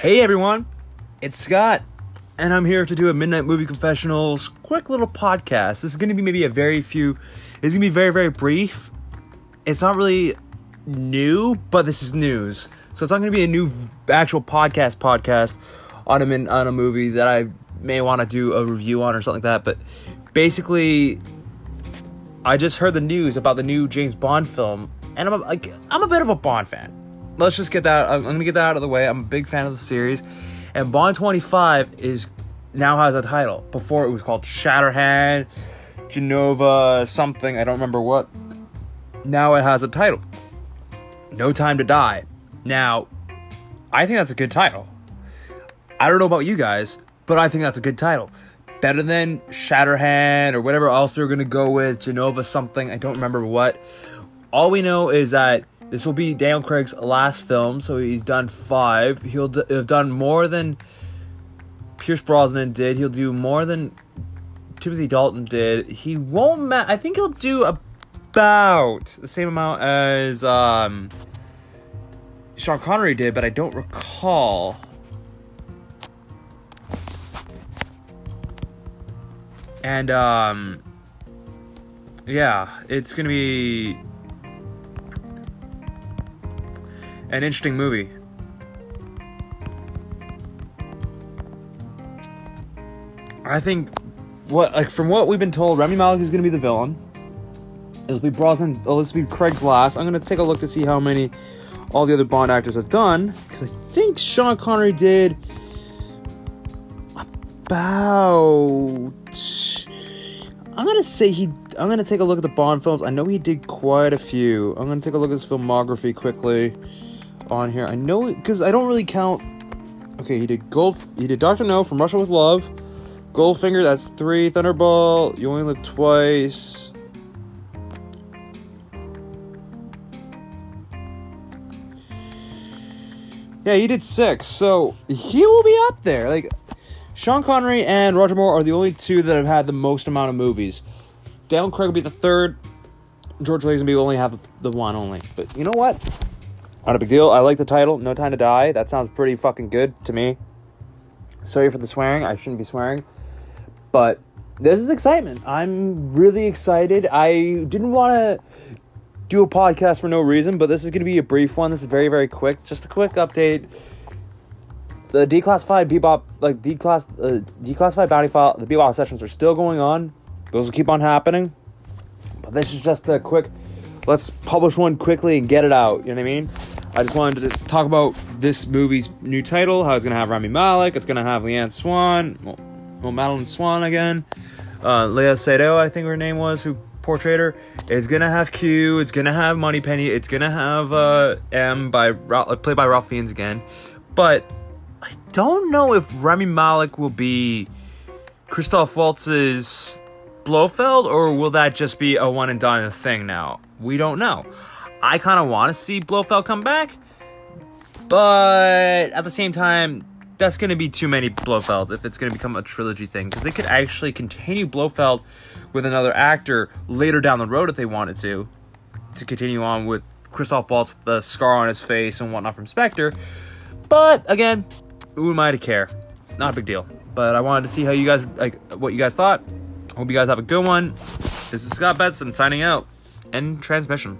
Hey everyone, it's Scott, and I'm here to do a Midnight Movie Confessionals quick little podcast. This is going to be maybe a very few, it's going to be very, very brief. It's not really new, but this is news. So it's not going to be a new actual podcast podcast on a, on a movie that I may want to do a review on or something like that. But basically, I just heard the news about the new James Bond film, and I'm a, like, I'm a bit of a Bond fan let's just get that. Uh, I'm, gonna get that out of the way. I'm a big fan of the series, and Bond 25 is now has a title. Before it was called Shatterhand, Genova, something. I don't remember what. Now it has a title. No Time to Die. Now, I think that's a good title. I don't know about you guys, but I think that's a good title. Better than Shatterhand or whatever else they're gonna go with, Genova something. I don't remember what. All we know is that this will be Daniel Craig's last film, so he's done five. He'll d- have done more than Pierce Brosnan did. He'll do more than Timothy Dalton did. He won't. Ma- I think he'll do about the same amount as um, Sean Connery did, but I don't recall. And um, yeah, it's gonna be an interesting movie. I think what like from what we've been told, Rami Malek is going to be the villain. It'll be Brosnan. Oh, this will be Craig's last. I'm going to take a look to see how many all the other Bond actors have done because I think Sean Connery did about. I'm gonna say he. I'm gonna take a look at the Bond films. I know he did quite a few. I'm gonna take a look at his filmography quickly on here. I know because I don't really count. Okay, he did Golf. He did Doctor No from Russia with Love. Goldfinger, that's three. Thunderball, You Only Live Twice. Yeah, he did six, so he will be up there. Like Sean Connery and Roger Moore are the only two that have had the most amount of movies. Daniel Craig will be the third. George Lazenby will only have the one only. But you know what? Not a big deal. I like the title, No Time to Die. That sounds pretty fucking good to me. Sorry for the swearing. I shouldn't be swearing. But this is excitement. I'm really excited. I didn't want to do a podcast for no reason, but this is going to be a brief one. This is very, very quick. Just a quick update. The declassified bebop, like declass, uh, declassified bounty file, the bebop sessions are still going on. Those will keep on happening. But this is just a quick let's publish one quickly and get it out. You know what I mean? I just wanted to talk about this movie's new title, how it's gonna have Rami Malek, it's gonna have Leanne Swan, well, well Madeleine Swann again, uh, Léa Seydoux, I think her name was, who portrayed her. It's gonna have Q, it's gonna have Moneypenny, it's gonna have uh, M by uh, played by Ralph Fiennes again, but I don't know if Rami Malek will be Christoph Waltz's Blofeld, or will that just be a one and done thing now? We don't know. I kind of want to see Blofeld come back, but at the same time, that's going to be too many Blofelds if it's going to become a trilogy thing because they could actually continue Blofeld with another actor later down the road if they wanted to, to continue on with Christoph Waltz with the scar on his face and whatnot from Spectre. But again, who am I to care? Not a big deal. But I wanted to see how you guys like what you guys thought. Hope you guys have a good one. This is Scott Betson signing out. End transmission.